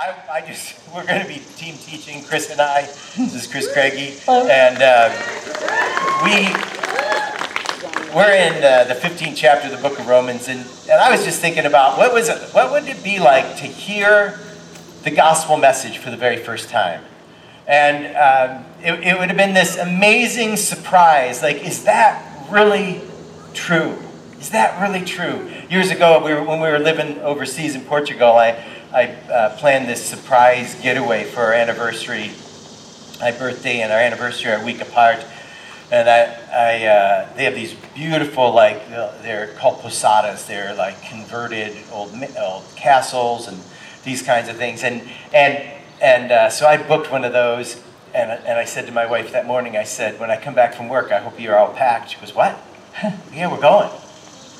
I, I just, we're going to be team teaching, Chris and I. This is Chris Craigie. And uh, we, we're in uh, the 15th chapter of the book of Romans. And, and I was just thinking about what, was it, what would it be like to hear the gospel message for the very first time? And um, it, it would have been this amazing surprise. Like, is that really true? Is that really true? Years ago, we were, when we were living overseas in Portugal, I, I uh, planned this surprise getaway for our anniversary. My birthday and our anniversary are a week apart. And I, I uh, they have these beautiful, like, they're called pousadas. They're like converted old, old castles and these kinds of things. And, and, and uh, so I booked one of those. And, and I said to my wife that morning, I said, when I come back from work, I hope you're all packed. She goes, what? yeah, we're going.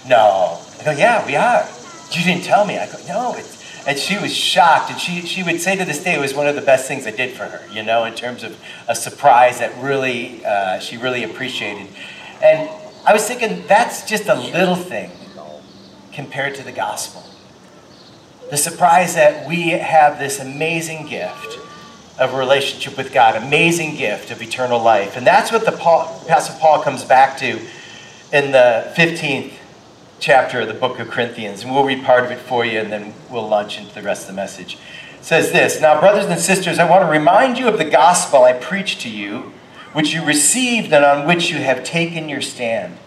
No. I go, yeah, we are. You didn't tell me. I go, no, it's, and she was shocked. And she, she would say to this day it was one of the best things I did for her, you know, in terms of a surprise that really, uh, she really appreciated. And I was thinking, that's just a little thing compared to the gospel. The surprise that we have this amazing gift of a relationship with God, amazing gift of eternal life. And that's what the Paul, Pastor Paul comes back to in the 15th chapter of the book of Corinthians, and we'll read part of it for you, and then we'll launch into the rest of the message. It says this Now, brothers and sisters, I want to remind you of the gospel I preached to you, which you received and on which you have taken your stand.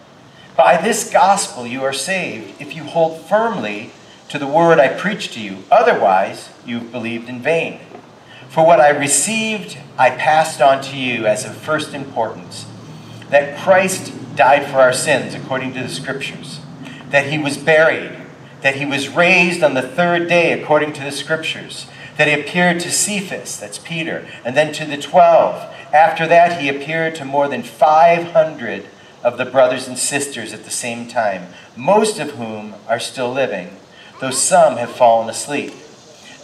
By this gospel you are saved, if you hold firmly to the word I preached to you. Otherwise, you've believed in vain. For what I received, I passed on to you as of first importance that Christ died for our sins, according to the Scriptures that he was buried, that he was raised on the third day according to the scriptures, that he appeared to Cephas, that's Peter, and then to the twelve. After that, he appeared to more than 500 of the brothers and sisters at the same time, most of whom are still living, though some have fallen asleep.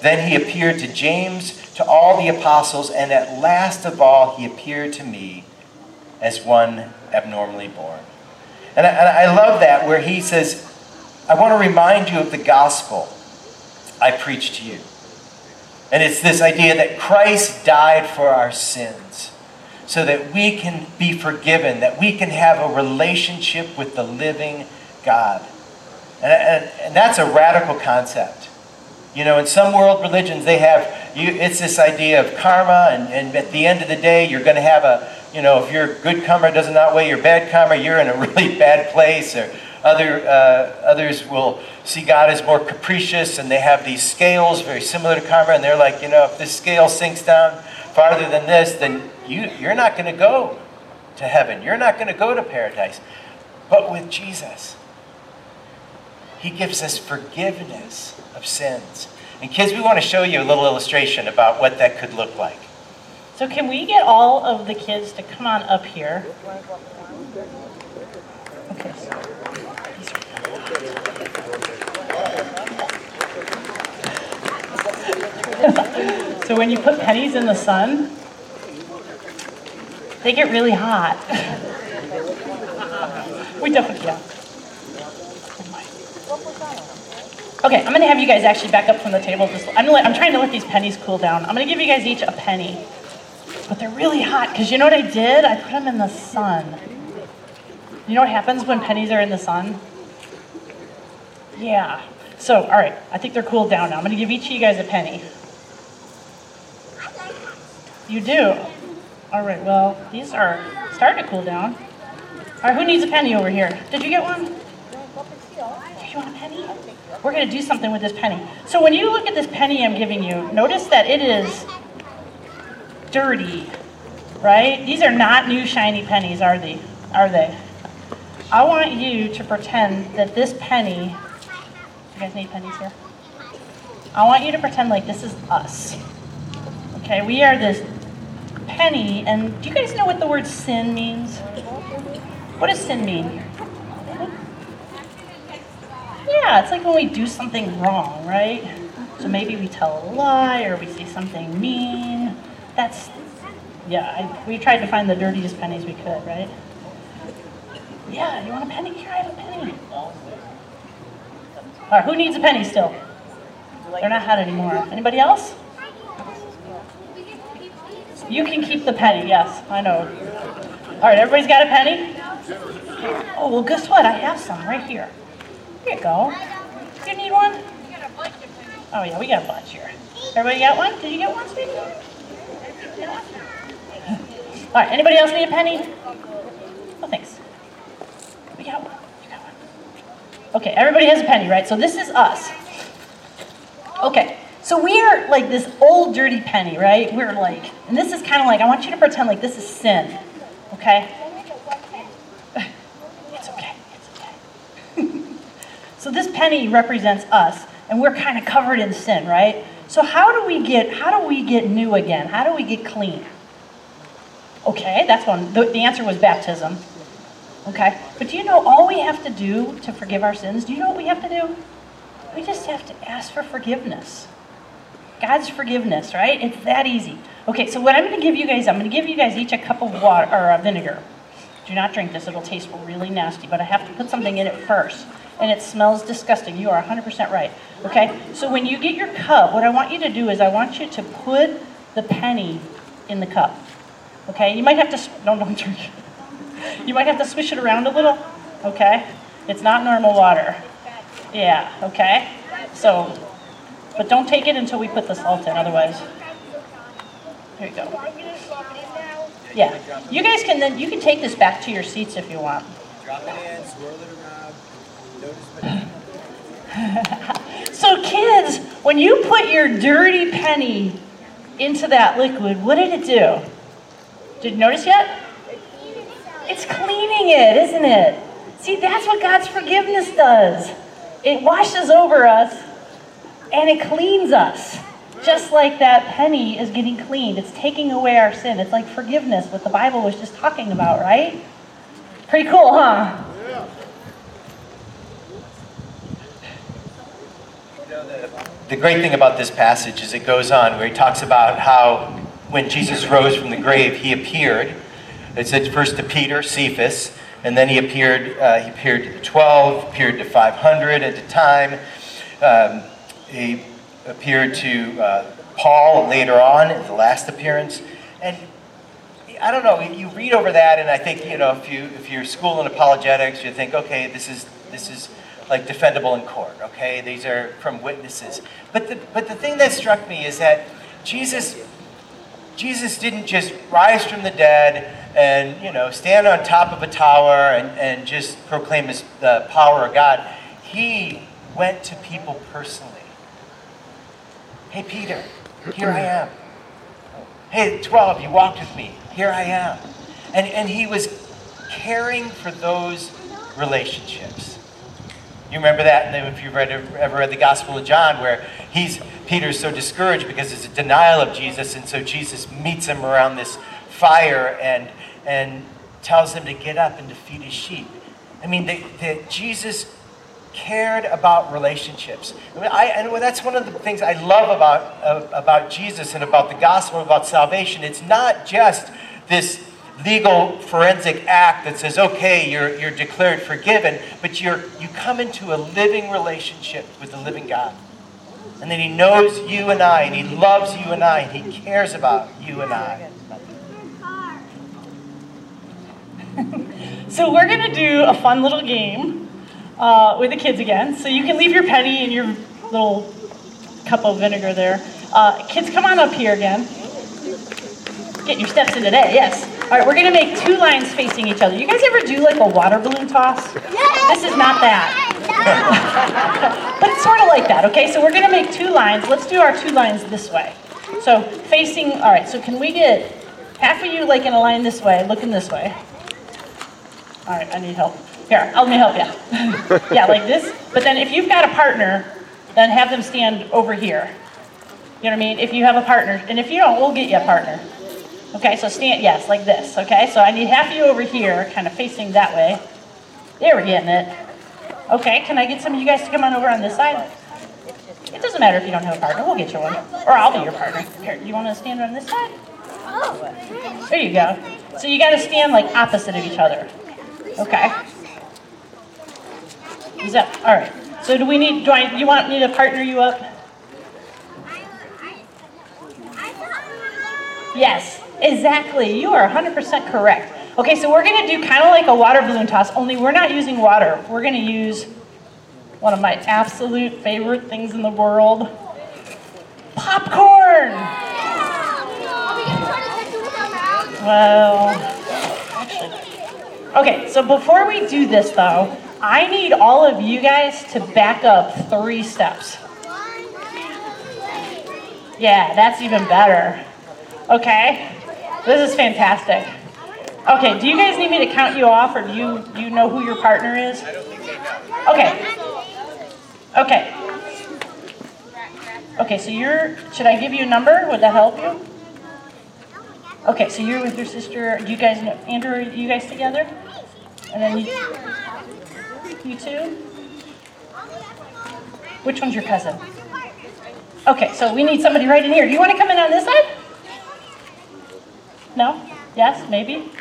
Then he appeared to James, to all the apostles, and at last of all, he appeared to me as one abnormally born. And I, and I love that where he says, I want to remind you of the gospel I preached to you. And it's this idea that Christ died for our sins so that we can be forgiven, that we can have a relationship with the living God. And, and, and that's a radical concept. You know, in some world religions, they have, you, it's this idea of karma, and, and at the end of the day, you're going to have a, you know, if your good karma doesn't outweigh your bad karma, you're in a really bad place. Or other, uh, others will see God as more capricious, and they have these scales very similar to karma, and they're like, you know, if this scale sinks down farther than this, then you, you're not going to go to heaven. You're not going to go to paradise. But with Jesus, He gives us forgiveness of sins. And kids, we want to show you a little illustration about what that could look like. So can we get all of the kids to come on up here? Okay. so when you put pennies in the sun, they get really hot. we definitely, yeah. Okay, I'm gonna have you guys actually back up from the table. Just, I'm, I'm trying to let these pennies cool down. I'm gonna give you guys each a penny but they're really hot because you know what I did? I put them in the sun. You know what happens when pennies are in the sun? Yeah. So, all right, I think they're cooled down now. I'm to give each of you guys a penny. You do? All right, well, these are starting to cool down. All right, who needs a penny over here? Did you get one? You want a penny? We're going to do something with this penny. So when you look at this penny I'm giving you, notice that it is dirty, right? These are not new shiny pennies, are they? Are they? I want you to pretend that this penny, you guys need pennies here? I want you to pretend like this is us. Okay, we are this penny, and do you guys know what the word sin means? What does sin mean? Yeah, it's like when we do something wrong, right? So maybe we tell a lie or we say something mean that's, yeah, I, we tried to find the dirtiest pennies we could, right? Yeah, you want a penny? Here, I have a penny. All right, who needs a penny still? They're not hot anymore. Anybody else? You can keep the penny, yes, I know. All right, everybody's got a penny? Oh, well, guess what? I have some right here. Here you go. Do You need one? Oh, yeah, we got a bunch here. Everybody got one? Did you get one, Steve? All right, anybody else need a penny? Oh, thanks. We got one. You got one. Okay, everybody has a penny, right? So this is us. Okay, so we are like this old dirty penny, right? We're like, and this is kind of like, I want you to pretend like this is sin, okay? It's okay, it's okay. So this penny represents us, and we're kind of covered in sin, right? So how do we get, how do we get new again? How do we get clean? Okay, that's one. The, the answer was baptism. Okay, but do you know all we have to do to forgive our sins? Do you know what we have to do? We just have to ask for forgiveness. God's forgiveness, right? It's that easy. Okay, so what I'm going to give you guys, I'm going to give you guys each a cup of water or vinegar. Do not drink this; it'll taste really nasty. But I have to put something in it first, and it smells disgusting. You are 100% right. Okay, so when you get your cup, what I want you to do is I want you to put the penny in the cup. Okay, you might have to don't don't drink. You might have to swish it around a little. Okay, it's not normal water. Yeah, okay? So, but don't take it until we put the salt in, otherwise. Here you go. Yeah. You guys can then, you can take this back to your seats if you want. Drop it in, swirl it around. So, kids, when you put your dirty penny into that liquid, what did it do? Did you notice yet? It's cleaning it, isn't it? See, that's what God's forgiveness does. It washes over us and it cleans us. Just like that penny is getting cleaned. It's taking away our sin. It's like forgiveness, what the Bible was just talking about, right? Pretty cool, huh? The great thing about this passage is it goes on where he talks about how when Jesus rose from the grave, he appeared. It said first to Peter, Cephas, and then he appeared, uh, he appeared to the 12, appeared to 500 at a time. Um, he appeared to uh, Paul later on the last appearance. And I don't know, you read over that and I think, you know, if, you, if you're school in apologetics, you think, okay, this is, this is like defendable in court, okay? These are from witnesses. But the, but the thing that struck me is that Jesus, Jesus didn't just rise from the dead and you know stand on top of a tower and, and just proclaim his, the power of God. He went to people personally. Hey Peter, here I am. Hey 12, you walked with me. Here I am. And, and he was caring for those relationships. You remember that? And if you've read, ever read the Gospel of John, where he's Peter's so discouraged because it's a denial of Jesus, and so Jesus meets him around this fire and and tells him to get up and to feed his sheep. I mean, that Jesus cared about relationships. I, mean, I, and that's one of the things I love about, uh, about Jesus and about the gospel, about salvation. It's not just this legal forensic act that says, okay, you're, you're declared forgiven, but you're, you come into a living relationship with the living God. And then he knows you and I, and he loves you and I, and he cares about you and I. so we're going to do a fun little game uh, with the kids again. So you can leave your penny in your little cup of vinegar there. Uh, kids, come on up here again. Get your steps in today, yes. All right, we're to make two lines facing each other. You guys ever do like a water balloon toss? Yes! This is not that. but it's sort of like that, okay? So we're to make two lines. Let's do our two lines this way. So facing, all right, so can we get half of you like in a line this way, looking this way? All right, I need help. Here, I'll let me help you. yeah, like this. But then if you've got a partner, then have them stand over here. You know what I mean? If you have a partner, and if you don't, we'll get you a partner. Okay, so stand, yes, like this. Okay, so I need half of you over here, kind of facing that way. There, we're getting it. Okay, can I get some of you guys to come on over on this side? It doesn't matter if you don't have a partner, we'll get you one. Or I'll be your partner. Here, you want to stand on this side? Oh. There you go. So you got to stand like opposite of each other. Okay. Is that all right? So do we need? Do I? You want me to partner you up? Yes. Exactly. You are 100% correct. Okay, so we're going to do kind of like a water balloon toss, only we're not using water. We're going to use one of my absolute favorite things in the world popcorn. Well, actually. Okay, so before we do this though, I need all of you guys to back up three steps. Yeah, that's even better. Okay? This is fantastic. Okay, do you guys need me to count you off or do you, do you know who your partner is? Okay. Okay. Okay, so you're, should I give you a number? Would that help you? Okay, so you're with your sister. Do you guys know, Andrew, are you guys together? And then you, you two? Which one's your cousin? Okay, so we need somebody right in here. Do you want to come in on this side? No? Yes? Maybe?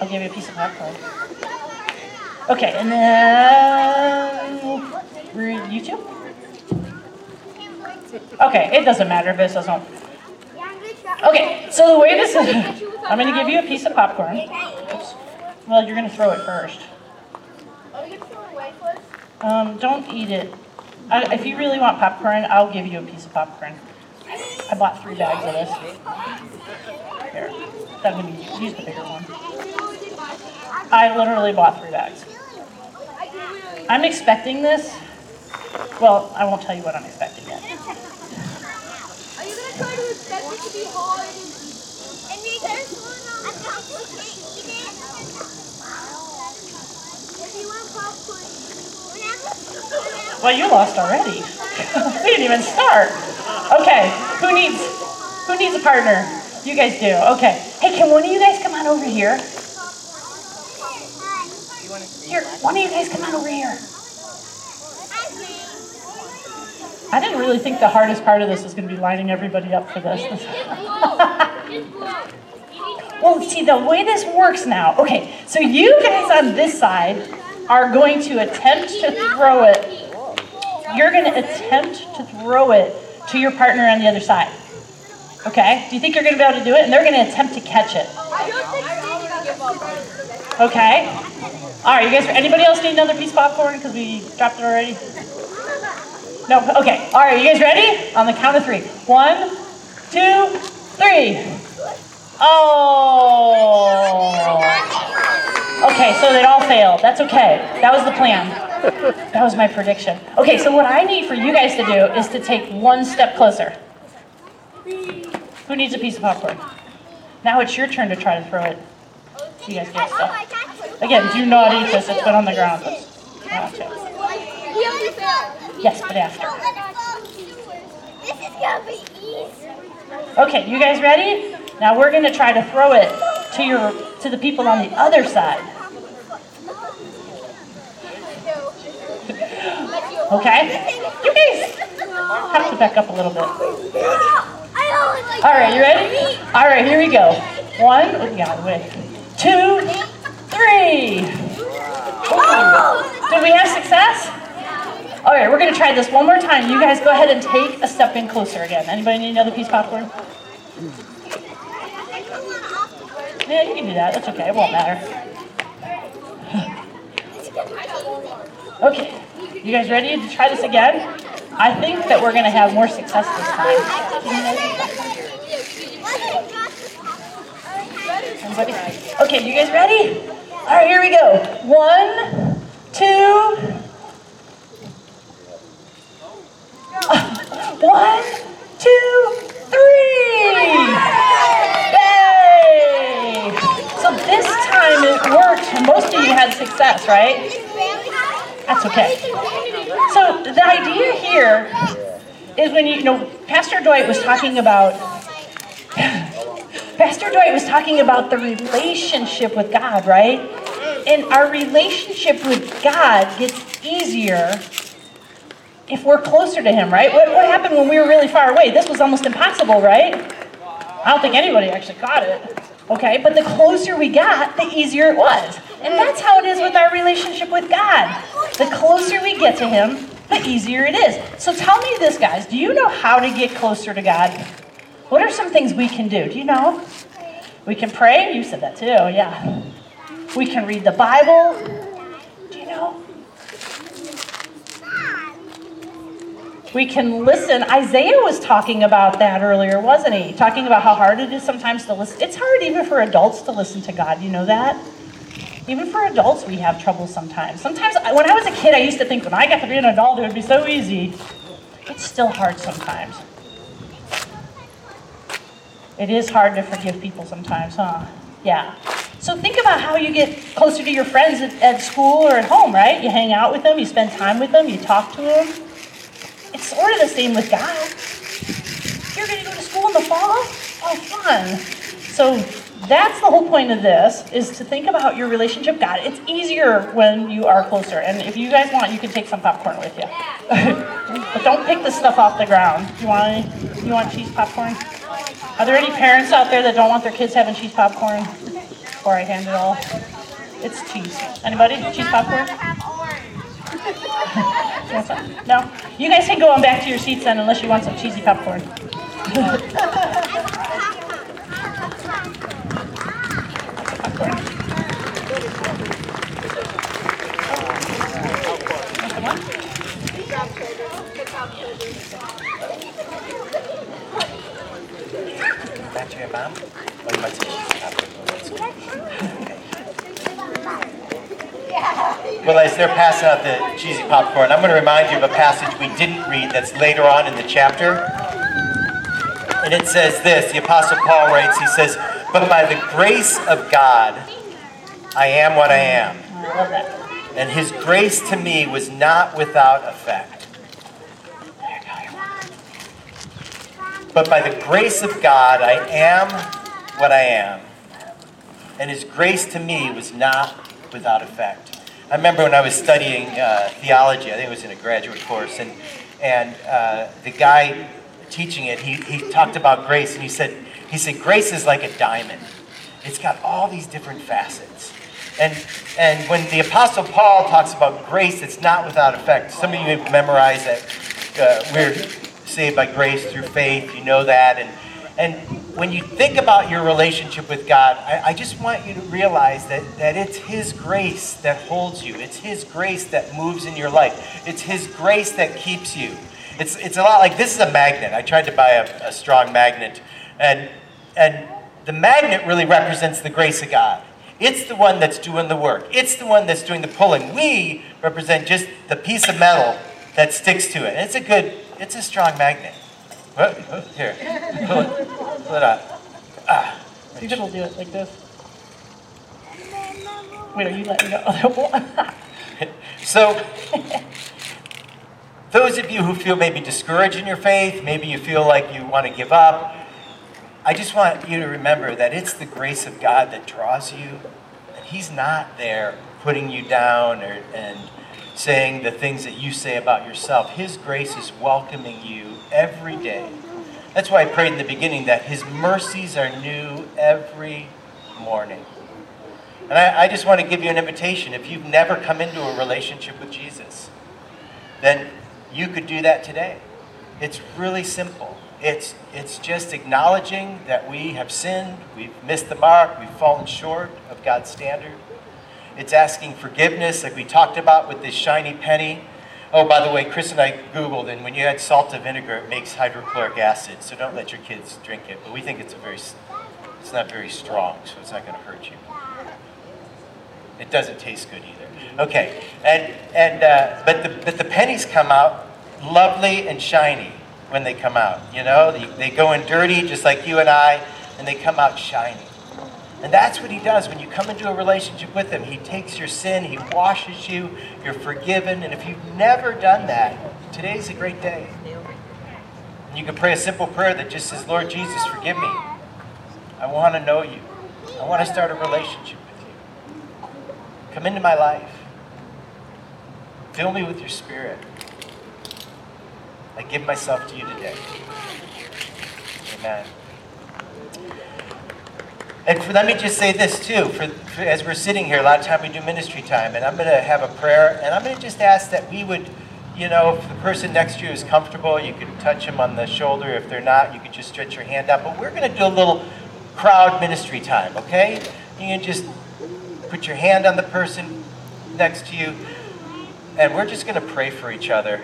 I'll give you a piece of popcorn. Okay, and then you two? Okay, it doesn't matter if this doesn't. Okay, so the way this is, I'm going to give you a piece of popcorn. Oops. Well, you're going to throw it first. Um, don't eat it. I, if you really want popcorn, I'll give you a piece of popcorn. I bought three bags of this. Here, that would be use the bigger one. I literally bought three bags. I'm expecting this. Well, I won't tell you what I'm expecting yet. Are you gonna try to expect it to be hard? If you want popcorn, Well, you lost already. we didn't even start. Okay, who needs who needs a partner? You guys do. Okay. Hey, can one of you guys come on over here? Here, one of you guys come on over here. I didn't really think the hardest part of this was going to be lining everybody up for this. Well, see, the way this works now, okay, so you guys on this side are going to attempt to throw it. You're going to attempt to throw it to your partner on the other side. Okay? Do you think you're going to be able to do it? And they're going to attempt to catch it. Okay? All right, you guys, anybody else need another piece of popcorn because we dropped it already? No? Okay. All right, you guys ready? On the count of three. One, two, three. Oh. Okay, so they all failed. That's okay. That was the plan. That was my prediction. Okay, so what I need for you guys to do is to take one step closer. Who needs a piece of popcorn? Now it's your turn to try to throw it. You guys get stuff. Again, do not eat this. It's been on the ground. Yes, but after. Okay, you guys ready? Now we're gonna try to throw it to your to the people on the other side. Okay? You guys have to back up a little bit. All right, you ready? All right, here we go. One, oh, yeah, wait. Two, three. Did we have success? All right, we're gonna try this one more time. You guys go ahead and take a step in closer again. Anybody need another piece of popcorn? Yeah, you can do that. That's okay. It won't matter. Okay, you guys ready to try this again? I think that we're gonna have more success this time. Everybody? Okay, you guys ready? All right, here we go. One, two. One, two, three. Yay! So this time it worked. Most of you had success, right? That's okay. So the idea here is when you, you know, Pastor Dwight was talking about Pastor Dwight was talking about the relationship with God, right? And our relationship with God gets easier if we're closer to Him, right? What, what happened when we were really far away? This was almost impossible, right? I don't think anybody actually caught it. Okay, but the closer we got, the easier it was. And that's how it is with our relationship with God. The closer we get to Him, the easier it is. So tell me this, guys. Do you know how to get closer to God? What are some things we can do? Do you know? We can pray. You said that too, yeah. We can read the Bible. Do you know? We can listen. Isaiah was talking about that earlier, wasn't he? Talking about how hard it is sometimes to listen. It's hard even for adults to listen to God. You know that? Even for adults, we have trouble sometimes. Sometimes, when I was a kid, I used to think when I got to be an adult, it would be so easy. It's still hard sometimes. It is hard to forgive people sometimes, huh? Yeah. So think about how you get closer to your friends at, at, school or at home, right? You hang out with them, you spend time with them, you talk to them. It's sort of the same with God. You're going to go to school in the fall? Oh, fun. So that's the whole point of this is to think about your relationship God. It's easier when you are closer. And if you guys want, you can take some popcorn with you. but don't pick the stuff off the ground. You want any, you want cheese popcorn? Are there any parents out there that don't want their kids having cheese popcorn before I hand it all? It's cheese. Anybody? Cheese popcorn? no? You guys can go on back to your seats then unless you want some cheesy popcorn. Back to your mom? Or you might say Well, as they're passing out the cheesy popcorn, I'm going to remind you of a passage we didn't read that's later on in the chapter. And it says this the Apostle Paul writes, he says, But by the grace of God, I am what I am. And his grace to me was not without effect. But by the grace of God, I am what I am. And his grace to me was not without effect. I remember when I was studying uh, theology, I think it was in a graduate course, and, and uh, the guy teaching it, he, he talked about grace, and he said, he said, grace is like a diamond. It's got all these different facets. And, and when the Apostle Paul talks about grace, it's not without effect. Some of you have memorized that uh, we're saved by grace through faith. You know that. And, and when you think about your relationship with God, I, I, just want you to realize that, that it's His grace that holds you. It's His grace that moves in your life. It's His grace that keeps you. It's, it's a lot like this is a magnet. I tried to buy a, a strong magnet. And, and the magnet really represents the grace of God. It's the one that's doing the work. It's the one that's doing the pulling. We represent just the piece of metal that sticks to it. It's a good it's a strong magnet. Here, pull it, pull it out. Ah. You gonna do it like this. Wait, are you letting go? so, those of you who feel maybe discouraged in your faith, maybe you feel like you want to give up, I just want you to remember that it's the grace of God that draws you. And He's not there putting you down or, and saying the things that you say about yourself. His grace is welcoming you every day. That's why I prayed in the beginning that His mercies are new every morning. And I, I, just want to give you an invitation. If you've never come into a relationship with Jesus, then you could do that today. It's really simple. It's, it's just acknowledging that we have sinned, we've missed the mark, we've fallen short of God's standard. It's asking forgiveness, like we talked about with this shiny penny. Oh, by the way, Chris and I Googled, and when you add salt to vinegar, it makes hydrochloric acid. So don't let your kids drink it. But we think it's a very, it's not very strong, so it's not going to hurt you. It doesn't taste good either. Okay, and and uh, but the but the pennies come out lovely and shiny when they come out. You know, they, they go in dirty just like you and I, and they come out shiny. And that's what he does when you come into a relationship with him. He takes your sin, he washes you, you're forgiven. And if you've never done that, today's a great day. And you can pray a simple prayer that just says, Lord Jesus, forgive me. I want to know you. I want to start a relationship with you. Come into my life. Fill me with your spirit. I give myself to you today. Amen. And for, let me just say this too. For, for, as we're sitting here, a lot of time we do ministry time, and I'm going to have a prayer, and I'm going to just ask that we would you know, if the person next to you is comfortable, you can touch them on the shoulder. If they're not, you can just stretch your hand out. But we're going to do a little crowd ministry time, okay? You can just put your hand on the person next to you, and we're just going to pray for each other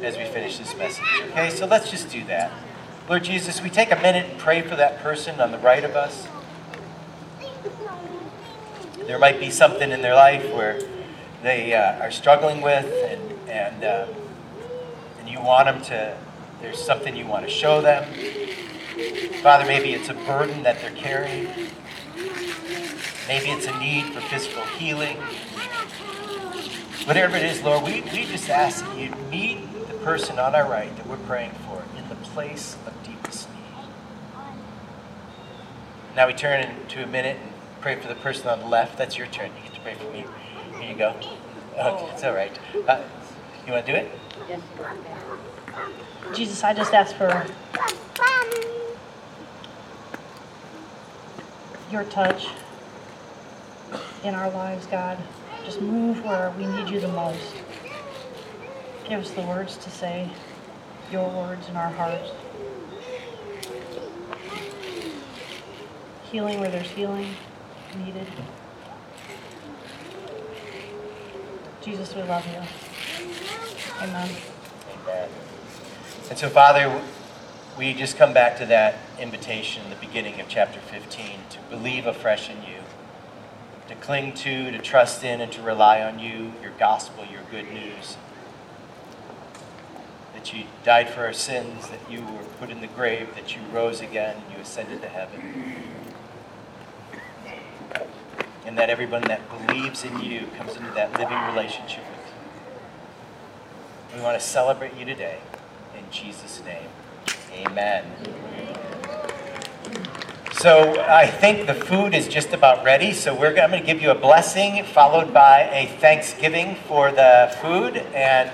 as we finish this message, okay? So let's just do that. Lord Jesus, we take a minute and pray for that person on the right of us. There might be something in their life where they uh, are struggling with, and and uh, and you want them to. There's something you want to show them. Father, maybe it's a burden that they're carrying. Maybe it's a need for physical healing. Whatever it is, Lord, we, we just ask that you meet the person on our right that we're praying for in the place of deepest need. Now we turn into a minute pray for the person on the left. That's your turn. You get to pray for me. Here you go. Okay, it's all right. Uh, you want to do it? Yes. Jesus, I just ask for your touch in our lives, God. Just move where we need you the most. Give us the words to say, your words in our hearts. Healing where there's healing needed. Jesus, we love you. Amen. Amen. And so, Father, we just come back to that invitation in the beginning of chapter 15 to believe afresh in you, to cling to, to trust in, and to rely on you, your gospel, your good news. That you died for our sins, that you were put in the grave, that you rose again, and you ascended to heaven. And that everyone that believes in you comes into that living relationship with you. We want to celebrate you today. In Jesus' name, amen. So I think the food is just about ready. So we're, I'm going to give you a blessing followed by a thanksgiving for the food. And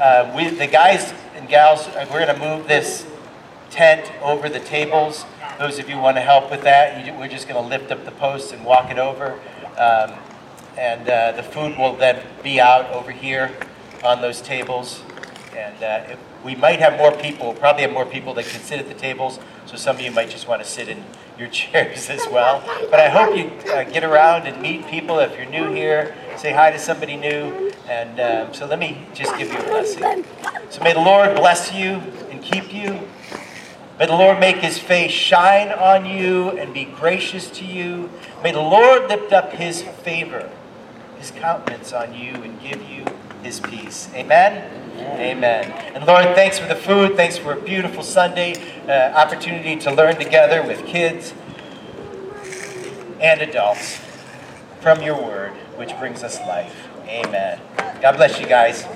uh, we, the guys and gals, uh, we're going to move this tent over the tables. Those of you want to help with that, you, we're just going to lift up the posts and walk it over. Um, and uh, the food will then be out over here on those tables. And uh, if, we might have more people, probably have more people that can sit at the tables. So some of you might just want to sit in your chairs as well. But I hope you uh, get around and meet people. If you're new here, say hi to somebody new. And um, so let me just give you a blessing. So may the Lord bless you and keep you. May the Lord make his face shine on you and be gracious to you. May the Lord lift up his favor, his countenance on you, and give you his peace. Amen? Amen. And Lord, thanks for the food. Thanks for a beautiful Sunday uh, opportunity to learn together with kids and adults from your word, which brings us life. Amen. God bless you guys.